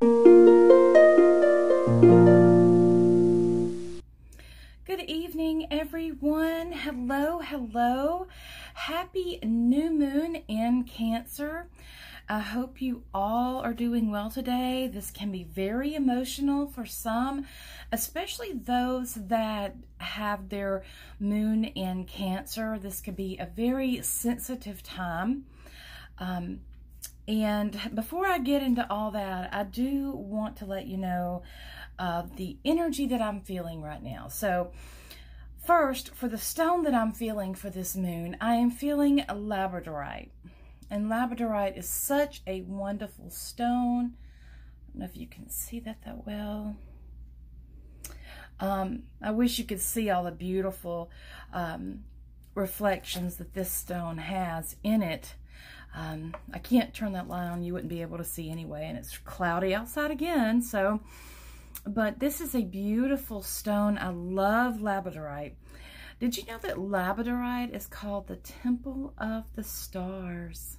Good evening, everyone. Hello, hello. Happy new moon in Cancer. I hope you all are doing well today. This can be very emotional for some, especially those that have their moon in Cancer. This could be a very sensitive time. Um, and before I get into all that, I do want to let you know uh, the energy that I'm feeling right now. So, first, for the stone that I'm feeling for this moon, I am feeling a labradorite. And labradorite is such a wonderful stone. I don't know if you can see that that well. Um, I wish you could see all the beautiful um, reflections that this stone has in it. Um, I can't turn that light on. You wouldn't be able to see anyway. And it's cloudy outside again. So, but this is a beautiful stone. I love labradorite. Did you know that labradorite is called the Temple of the Stars?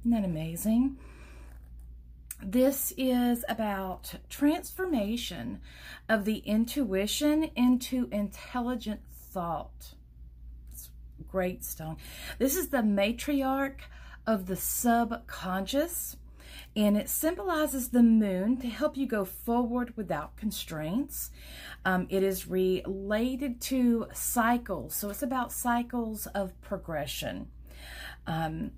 Isn't that amazing? This is about transformation of the intuition into intelligent thought. It's great stone. This is the matriarch of the subconscious and it symbolizes the moon to help you go forward without constraints. Um, it is related to cycles, so it's about cycles of progression. Um,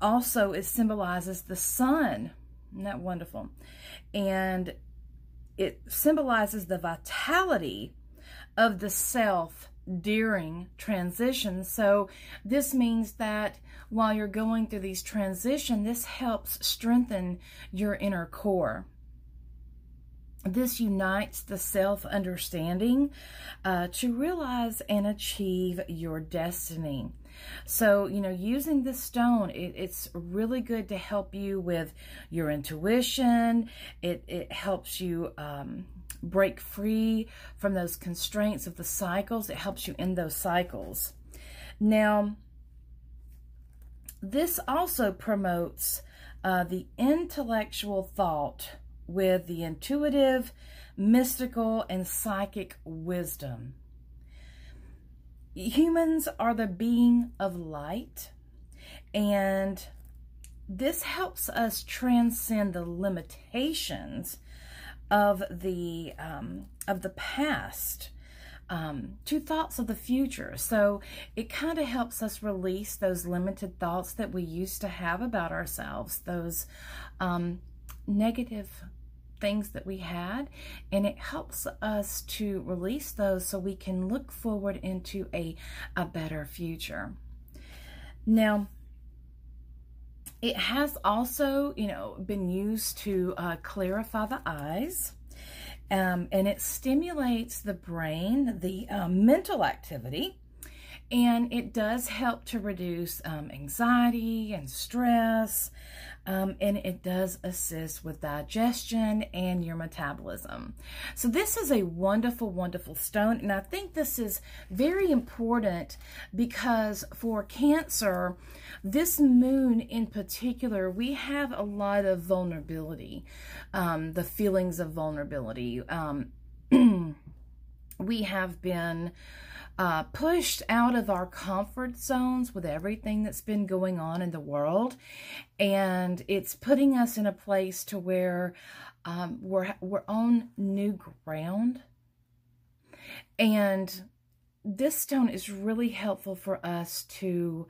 also, it symbolizes the sun. Isn't that wonderful? And it symbolizes the vitality of the self during transition. So this means that while you're going through these transition, this helps strengthen your inner core. This unites the self-understanding uh, to realize and achieve your destiny. So, you know, using this stone, it, it's really good to help you with your intuition. It, it helps you um, break free from those constraints of the cycles. It helps you in those cycles. Now, this also promotes uh, the intellectual thought with the intuitive, mystical, and psychic wisdom humans are the being of light and this helps us transcend the limitations of the um, of the past um, to thoughts of the future. So it kind of helps us release those limited thoughts that we used to have about ourselves, those um, negative things that we had and it helps us to release those so we can look forward into a, a better future. Now, it has also, you know, been used to uh, clarify the eyes. Um, and it stimulates the brain, the uh, mental activity, and it does help to reduce um, anxiety and stress, um, and it does assist with digestion and your metabolism. So this is a wonderful, wonderful stone, and I think this is very important because for Cancer, this moon in particular, we have a lot of vulnerability, um, the feelings of vulnerability. Um, we have been uh, pushed out of our comfort zones with everything that's been going on in the world. And it's putting us in a place to where um, we're, we're on new ground. And this stone is really helpful for us to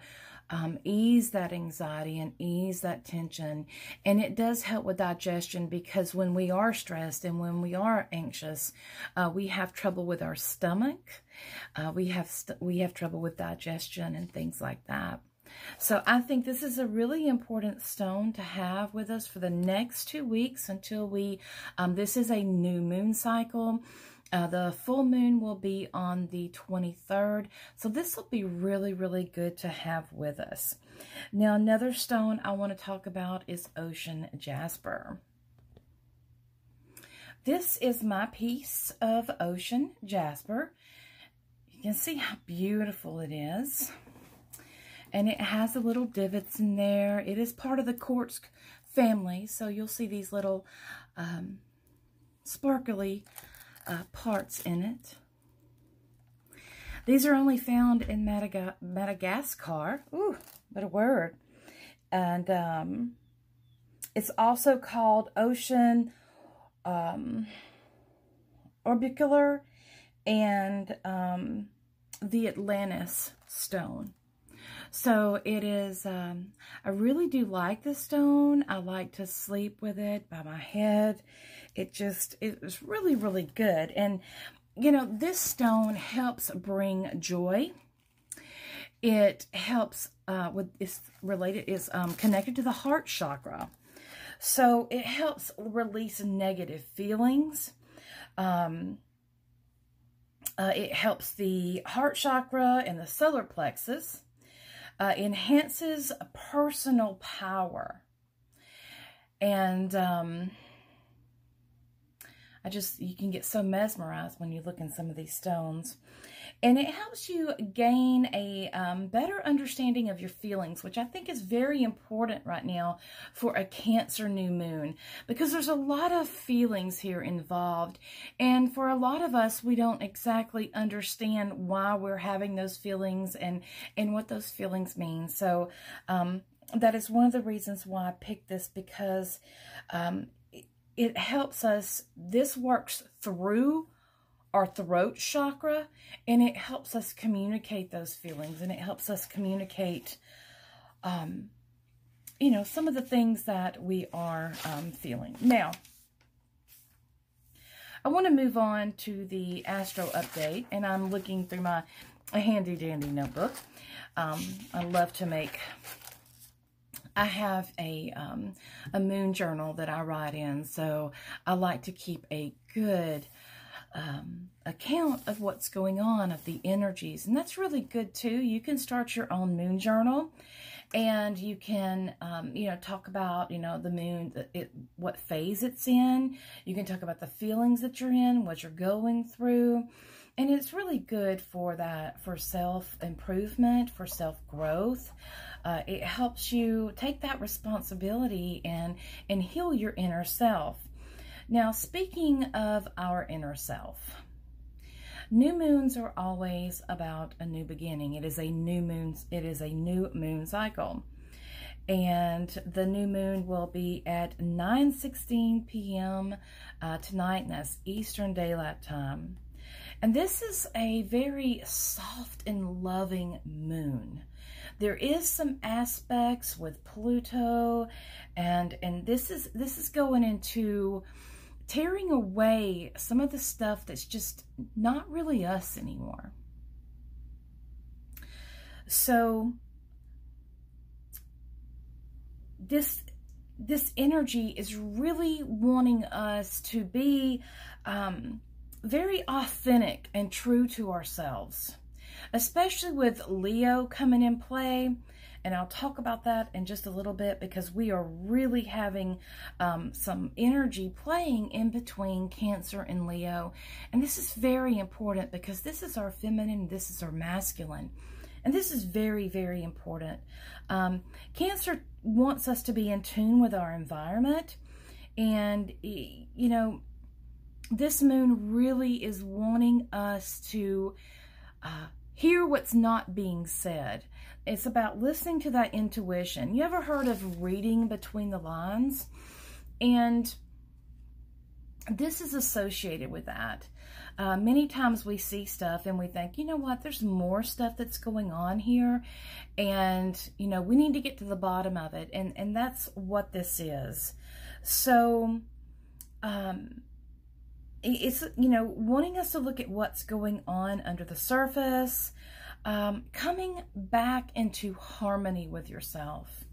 um, ease that anxiety and ease that tension. And it does help with digestion because when we are stressed and when we are anxious, uh, we have trouble with our stomach. Uh, we have we have trouble with digestion and things like that. So I think this is a really important stone to have with us for the next two weeks until we, um, this is a new moon cycle. Uh, the full moon will be on the 23rd. So this will be really, really good to have with us. Now, another stone I want to talk about is ocean jasper. This is my piece of ocean jasper. You can see how beautiful it is. And it has the little divots in there. It is part of the quartz family. So you'll see these little um, sparkly uh, parts in it. These are only found in Madaga Madagascar. Ooh, what a word. And um, it's also called ocean um, orbicular and um, the Atlantis stone. So it is, um, I really do like the stone. I like to sleep with it by my head. It just, it's really, really good. And, you know, this stone helps bring joy. It helps uh, with, it's related, is um, connected to the heart chakra. So it helps release negative feelings. Um, uh, it helps the heart chakra and the solar plexus. Uh, enhances personal power. And um, I just, you can get so mesmerized when you look in some of these stones. And it helps you gain a um, better understanding of your feelings, which I think is very important right now for a Cancer new moon because there's a lot of feelings here involved. And for a lot of us, we don't exactly understand why we're having those feelings and, and what those feelings mean. So um, that is one of the reasons why I picked this because um, it helps us, this works through our throat chakra and it helps us communicate those feelings and it helps us communicate um, you know some of the things that we are um, feeling. Now I want to move on to the astro update and I'm looking through my handy dandy notebook. Um, I love to make I have a um, a moon journal that I write in so I like to keep a good um, account of what's going on, of the energies. And that's really good too. You can start your own moon journal and you can, um, you know, talk about, you know, the moon, the, it, what phase it's in. You can talk about the feelings that you're in, what you're going through. And it's really good for that, for self-improvement, for self-growth. Uh, it helps you take that responsibility and, and heal your inner self. Now, speaking of our inner self, new moons are always about a new beginning. It is a new moon, it is a new moon cycle. And the new moon will be at 9.16 p.m. Uh, tonight, and that's Eastern Daylight Time. And this is a very soft and loving moon. There is some aspects with Pluto, and and this is this is going into tearing away some of the stuff that's just not really us anymore. So this this energy is really wanting us to be um, very authentic and true to ourselves, especially with Leo coming in play. And I'll talk about that in just a little bit because we are really having um, some energy playing in between Cancer and Leo. And this is very important because this is our feminine, this is our masculine. And this is very, very important. Um, cancer wants us to be in tune with our environment. And, you know, this moon really is wanting us to uh, hear what's not being said. It's about listening to that intuition. You ever heard of reading between the lines? And this is associated with that. Uh, many times we see stuff and we think, you know what, there's more stuff that's going on here. And, you know, we need to get to the bottom of it. And, and that's what this is. So, um, it's, you know, wanting us to look at what's going on under the surface, um, coming back into harmony with yourself.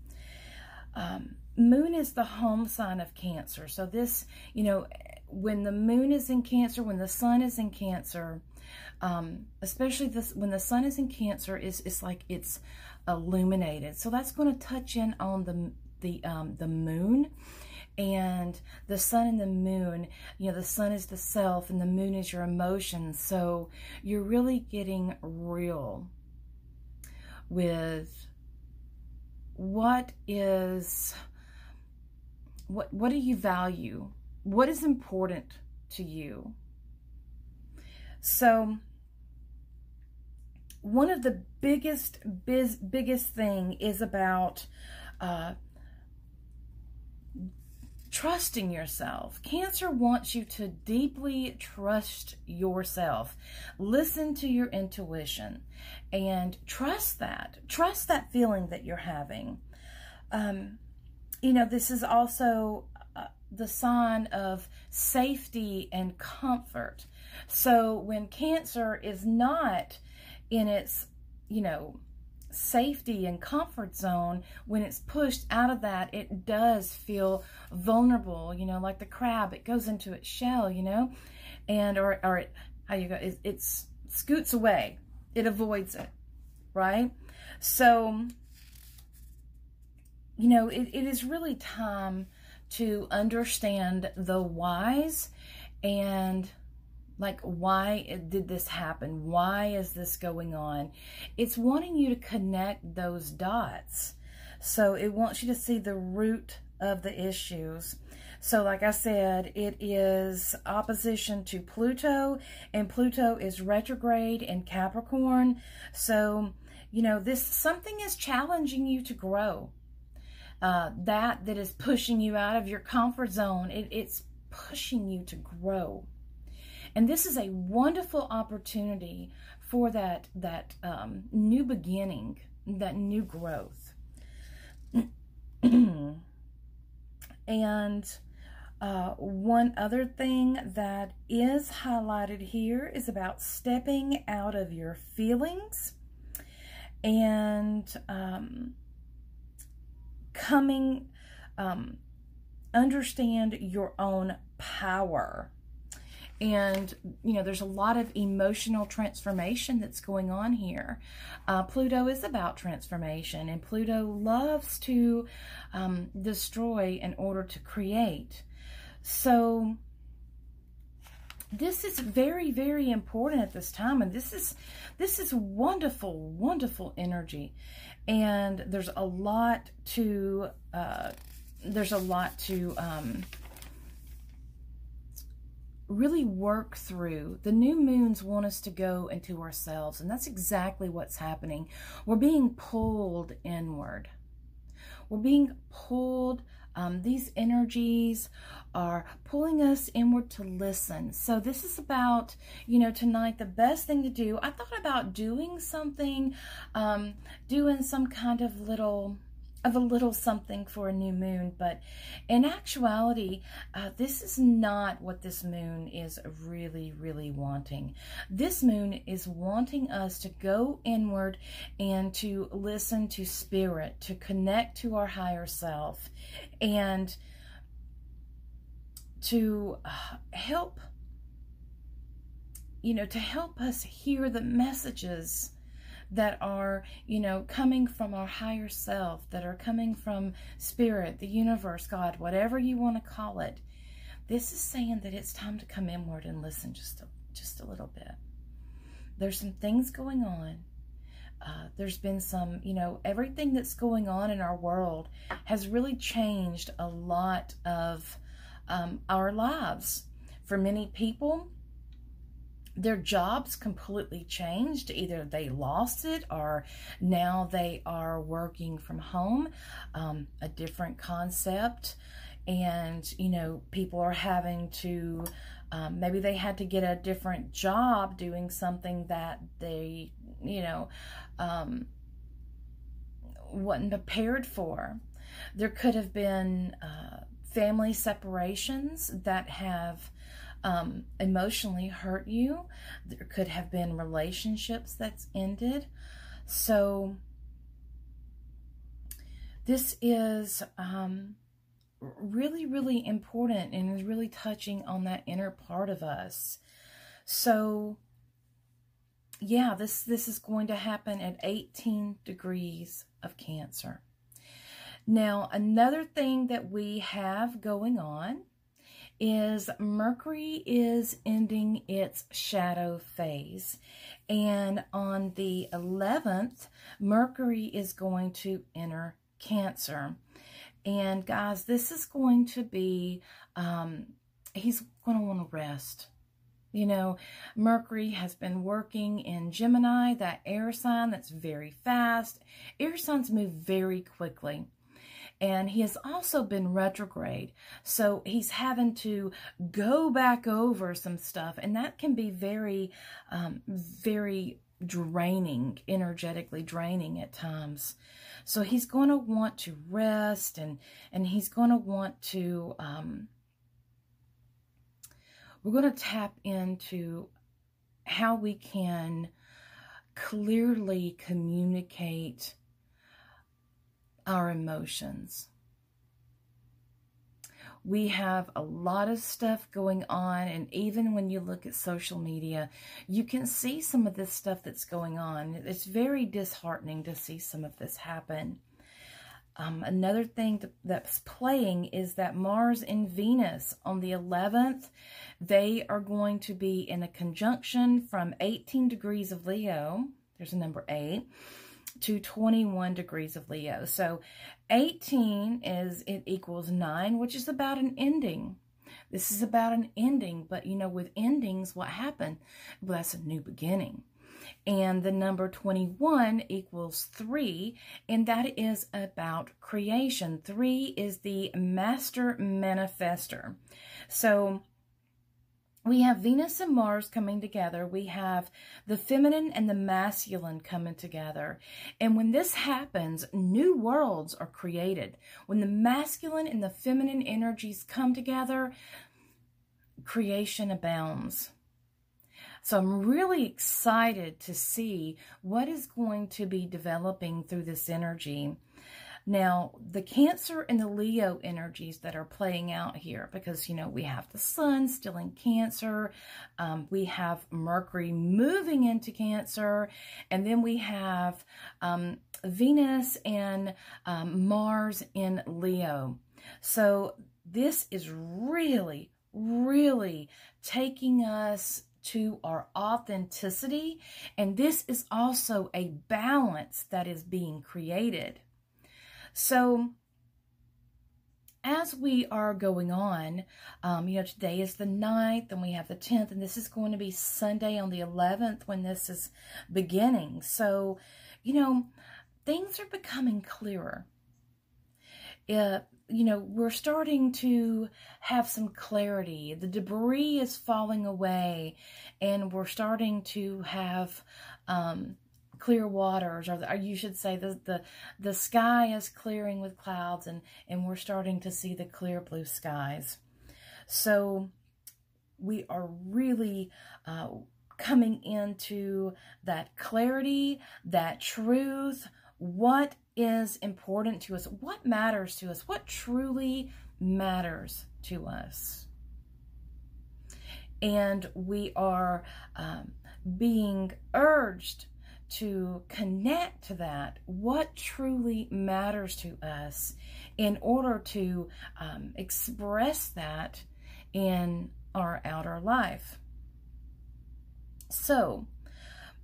Um, moon is the home sign of Cancer. So this, you know, when the moon is in Cancer, when the sun is in Cancer, um, especially this, when the sun is in Cancer, is it's like it's illuminated. So that's going to touch in on the the um, the moon and the sun and the moon, you know, the sun is the self and the moon is your emotions. So you're really getting real with what is What, what do you value? What is important to you? So, one of the biggest, biz, biggest thing is about uh, trusting yourself. Cancer wants you to deeply trust yourself. Listen to your intuition and trust that. Trust that feeling that you're having. Um, you know, this is also uh, the sign of safety and comfort. So when cancer is not in its, you know, safety and comfort zone, when it's pushed out of that, it does feel vulnerable, you know, like the crab, it goes into its shell, you know, and, or, or it, how you go, it, it's scoots away, it avoids it, right? So, you know, it, it is really time to understand the whys and like, why did this happen? Why is this going on? It's wanting you to connect those dots. So it wants you to see the root of the issues. So like I said, it is opposition to Pluto, and Pluto is retrograde in Capricorn. So, you know, this something is challenging you to grow. Uh, that that is pushing you out of your comfort zone. It, it's pushing you to grow. And this is a wonderful opportunity for that, that um, new beginning, that new growth. and uh, one other thing that is highlighted here is about stepping out of your feelings and um, coming, um, understand your own power and you know there's a lot of emotional transformation that's going on here. Uh, pluto is about transformation and pluto loves to um, destroy in order to create. So this is very very important at this time and this is this is wonderful wonderful energy. And there's a lot to uh, there's a lot to um, really work through. The new moons want us to go into ourselves, and that's exactly what's happening. We're being pulled inward. We're being pulled, um, these energies are pulling us inward to listen. So this is about, you know, tonight, the best thing to do. I thought about doing something, um, doing some kind of little of a little something for a new moon, but in actuality, uh, this is not what this moon is really, really wanting. This moon is wanting us to go inward and to listen to spirit, to connect to our higher self, and to uh, help, you know, to help us hear the messages that are, you know, coming from our higher self, that are coming from spirit, the universe, God, whatever you want to call it. This is saying that it's time to come inward and listen just a, just a little bit. There's some things going on. Uh, there's been some, you know, everything that's going on in our world has really changed a lot of um, our lives. For many people, their jobs completely changed. Either they lost it or now they are working from home, um, a different concept. And, you know, people are having to, um, maybe they had to get a different job doing something that they, you know, um, wasn't prepared for. There could have been uh, family separations that have um, emotionally hurt you. There could have been relationships that's ended. So this is um, really, really important and is really touching on that inner part of us. So yeah, this, this is going to happen at 18 degrees of Cancer. Now, another thing that we have going on is Mercury is ending its shadow phase. And on the 11th, Mercury is going to enter Cancer. And guys, this is going to be, um, he's going to want to rest. You know, Mercury has been working in Gemini, that air sign that's very fast. Air signs move very quickly. And he has also been retrograde. So he's having to go back over some stuff. And that can be very, um, very draining, energetically draining at times. So he's going to want to rest and, and he's going to want to, um, we're going to tap into how we can clearly communicate our emotions. We have a lot of stuff going on, and even when you look at social media, you can see some of this stuff that's going on. It's very disheartening to see some of this happen. Um, another thing that's playing is that Mars and Venus on the 11th, they are going to be in a conjunction from 18 degrees of Leo, there's a number 8, to 21 degrees of Leo. So 18 is, it equals 9, which is about an ending. This is about an ending, but you know, with endings, what happened? Well, that's a new beginning and the number 21 equals 3, and that is about creation. 3 is the master manifester. So we have Venus and Mars coming together. We have the feminine and the masculine coming together. And when this happens, new worlds are created. When the masculine and the feminine energies come together, creation abounds. So I'm really excited to see what is going to be developing through this energy. Now, the Cancer and the Leo energies that are playing out here, because, you know, we have the Sun still in Cancer, um, we have Mercury moving into Cancer, and then we have um, Venus and um, Mars in Leo. So this is really, really taking us to our authenticity. And this is also a balance that is being created. So, as we are going on, um, you know, today is the 9th and we have the 10th, and this is going to be Sunday on the 11th when this is beginning. So, you know, things are becoming clearer. Uh, you know, we're starting to have some clarity. The debris is falling away, and we're starting to have um, clear waters, or, the, or, you should say the, the the sky is clearing with clouds, and and we're starting to see the clear blue skies. So we are really. Uh, coming into that clarity, that truth, what is important to us, what matters to us, what truly matters to us. And we are um, being urged to connect to that, what truly matters to us, in order to um, express that in our outer life. So,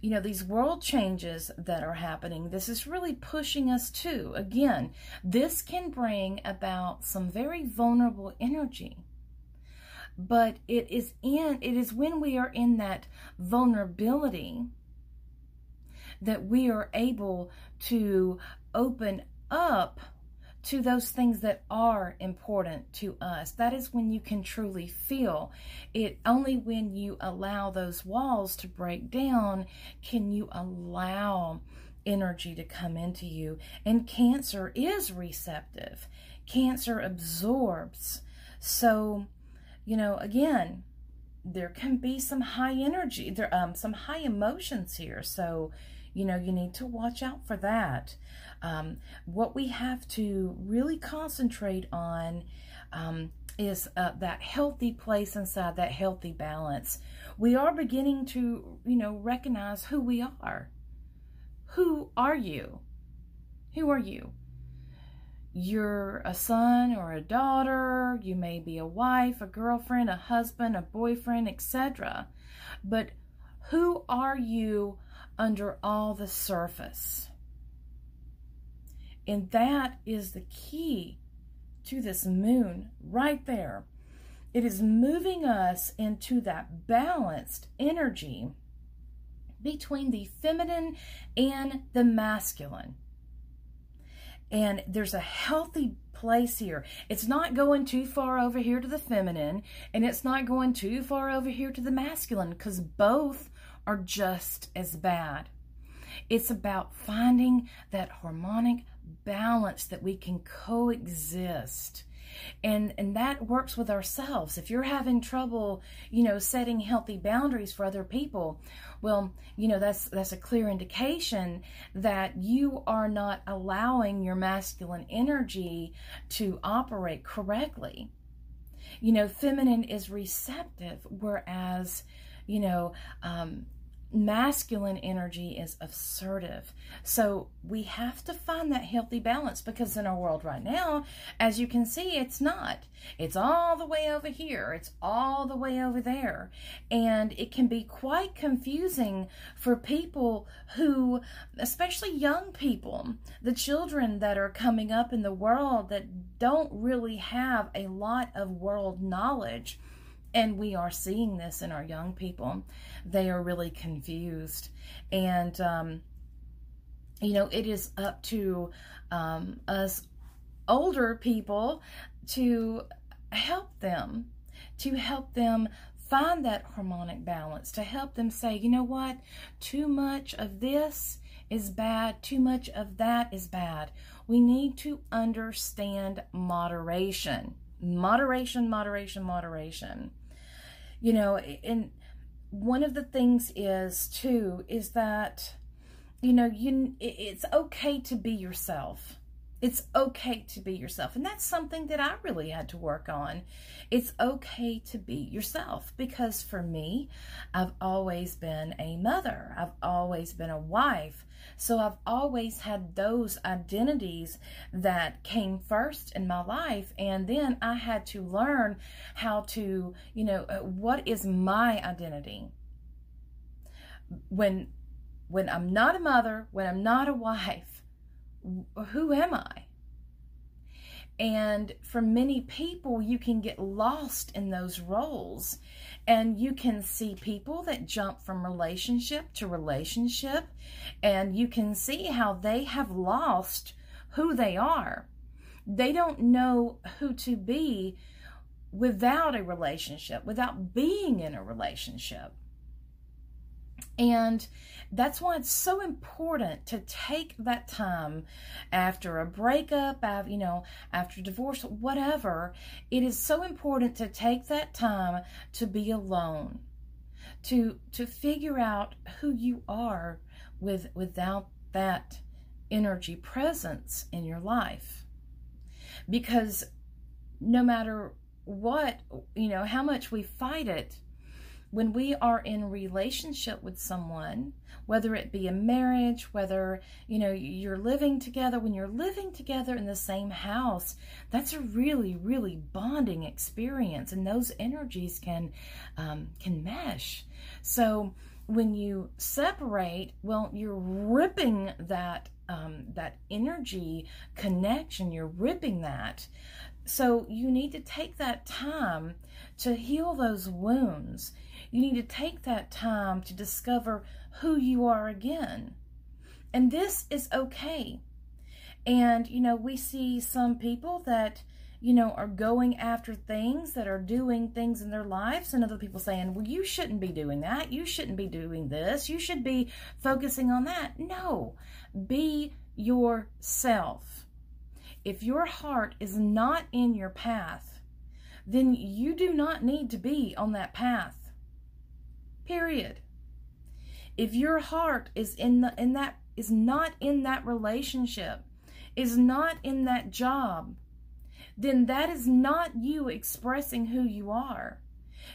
you know, these world changes that are happening, this is really pushing us to. Again, this can bring about some very vulnerable energy. But it is in it is when we are in that vulnerability that we are able to open up to those things that are important to us. That is when you can truly feel it. Only when you allow those walls to break down can you allow energy to come into you. And Cancer is receptive, Cancer absorbs. So, you know, again, there can be some high energy, there um some high emotions here. So, you know, you need to watch out for that. Um, what we have to really concentrate on um, is uh, that healthy place inside, that healthy balance. We are beginning to, you know, recognize who we are. Who are you? Who are you? You're a son or a daughter, you may be a wife, a girlfriend, a husband, a boyfriend, etc. But who are you under all the surface. And that is the key to this moon right there. It is moving us into that balanced energy between the feminine and the masculine. And there's a healthy place here. It's not going too far over here to the feminine, and it's not going too far over here to the masculine, because both are just as bad. It's about finding that harmonic balance that we can coexist. And and that works with ourselves. If you're having trouble you know setting healthy boundaries for other people well you know that's that's a clear indication that you are not allowing your masculine energy to operate correctly. You know feminine is receptive whereas you know um, masculine energy is assertive. So we have to find that healthy balance because in our world right now, as you can see, it's not. It's all the way over here. It's all the way over there. And it can be quite confusing for people who, especially young people, the children that are coming up in the world that don't really have a lot of world knowledge and we are seeing this in our young people. They are really confused. And, um, you know, it is up to um, us older people to help them, to help them find that harmonic balance, to help them say, you know what, too much of this is bad, too much of that is bad. We need to understand moderation. Moderation, moderation, moderation you know and one of the things is too is that you know you it's okay to be yourself it's okay to be yourself and that's something that i really had to work on it's okay to be yourself because for me i've always been a mother i've always been a wife so I've always had those identities that came first in my life. And then I had to learn how to, you know, uh, what is my identity? When when I'm not a mother, when I'm not a wife, who am I? And for many people, you can get lost in those roles. And you can see people that jump from relationship to relationship. And you can see how they have lost who they are. They don't know who to be without a relationship, without being in a relationship. And that's why it's so important to take that time after a breakup, you know, after divorce, whatever. It is so important to take that time to be alone, to to figure out who you are with without that energy presence in your life. Because no matter what, you know, how much we fight it, when we are in relationship with someone, whether it be a marriage, whether, you know, you're living together, when you're living together in the same house, that's a really, really bonding experience. And those energies can, um, can mesh. So when you separate, well, you're ripping that, um, that energy connection, you're ripping that. So you need to take that time to heal those wounds you need to take that time to discover who you are again. And this is okay. And, you know, we see some people that, you know, are going after things, that are doing things in their lives, and other people saying, well, you shouldn't be doing that. You shouldn't be doing this. You should be focusing on that. No, be yourself. If your heart is not in your path, then you do not need to be on that path. Period. If your heart is in the in that is not in that relationship, is not in that job, then that is not you expressing who you are.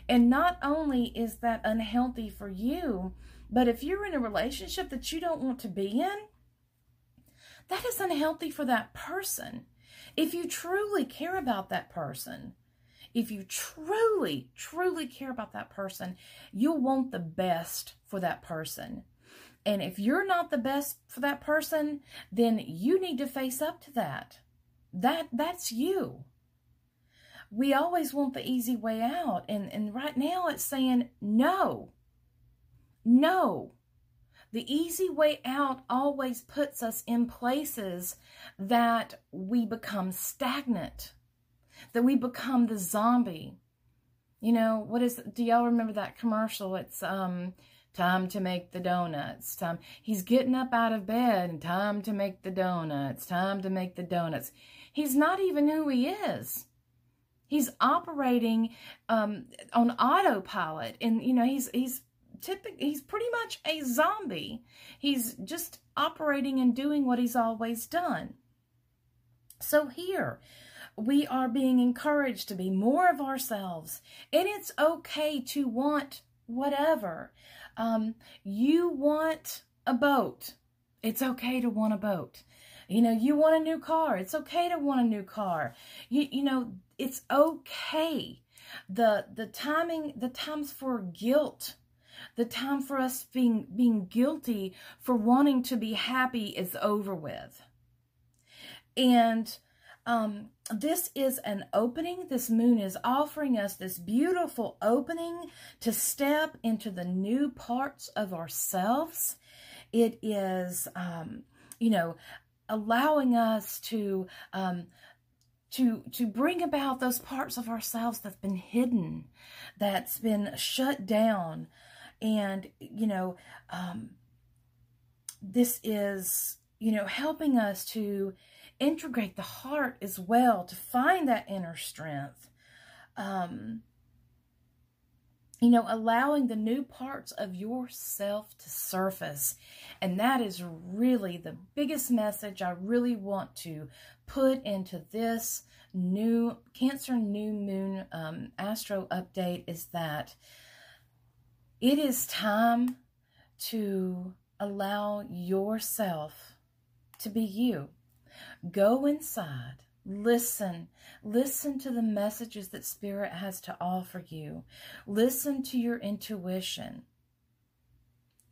And not only is that unhealthy for you, but if you're in a relationship that you don't want to be in, that is unhealthy for that person. If you truly care about that person, if you truly, truly care about that person, you'll want the best for that person. And if you're not the best for that person, then you need to face up to that. That that's you. we always want the easy way out. And, and right now it's saying, no, no. The easy way out always puts us in places that we become stagnant, that we become the zombie. You know, what is, do y'all remember that commercial? It's, um, time to make the donuts. Time, he's getting up out of bed and time to make the donuts. Time to make the donuts. He's not even who he is. He's operating um, on autopilot, and you know he's he's typical. He's pretty much a zombie. He's just operating and doing what he's always done. So here, we are being encouraged to be more of ourselves, and it's okay to want whatever. Um, you want a boat. It's okay to want a boat. You know, you want a new car. It's okay to want a new car. You, you know, it's okay. The, the timing, the times for guilt, the time for us being, being guilty for wanting to be happy is over with. And, um, this is an opening. This moon is offering us this beautiful opening to step into the new parts of ourselves. It is, um, you know, allowing us to um, to to bring about those parts of ourselves that's been hidden, that's been shut down, and you know, um, this is you know helping us to integrate the heart as well to find that inner strength. Um, you know, allowing the new parts of yourself to surface. And that is really the biggest message I really want to put into this new Cancer New Moon um, Astro update is that it is time to allow yourself to be you. Go inside Listen. Listen to the messages that Spirit has to offer you. Listen to your intuition.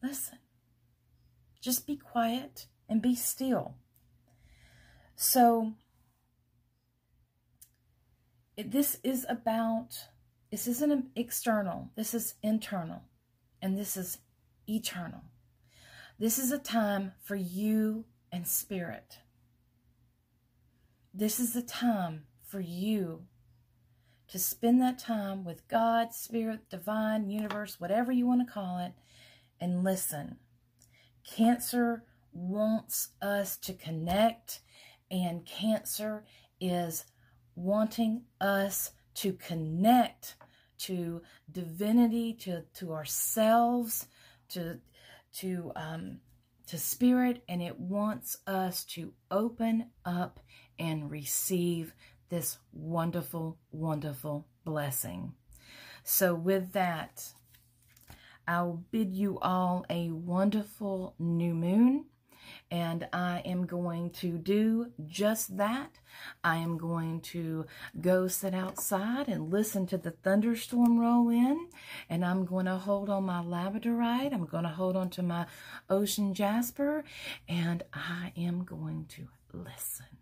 Listen. Just be quiet and be still. So, this is about, this isn't external, this is internal, and this is eternal. This is a time for you and Spirit. This is the time for you to spend that time with God, Spirit, Divine, Universe, whatever you want to call it, and listen. Cancer wants us to connect, and Cancer is wanting us to connect to divinity, to, to ourselves, to, to, um, to spirit, and it wants us to open up and receive this wonderful, wonderful blessing. So, with that, I'll bid you all a wonderful new moon. And I am going to do just that. I am going to go sit outside and listen to the thunderstorm roll in. And I'm going to hold on my labradorite. I'm going to hold on to my ocean jasper. And I am going to listen.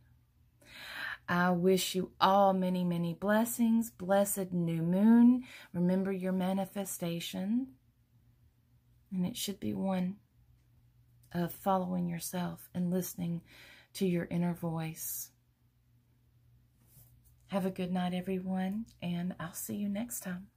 I wish you all many, many blessings. Blessed new moon. Remember your manifestation. And it should be one of following yourself and listening to your inner voice. Have a good night, everyone, and I'll see you next time.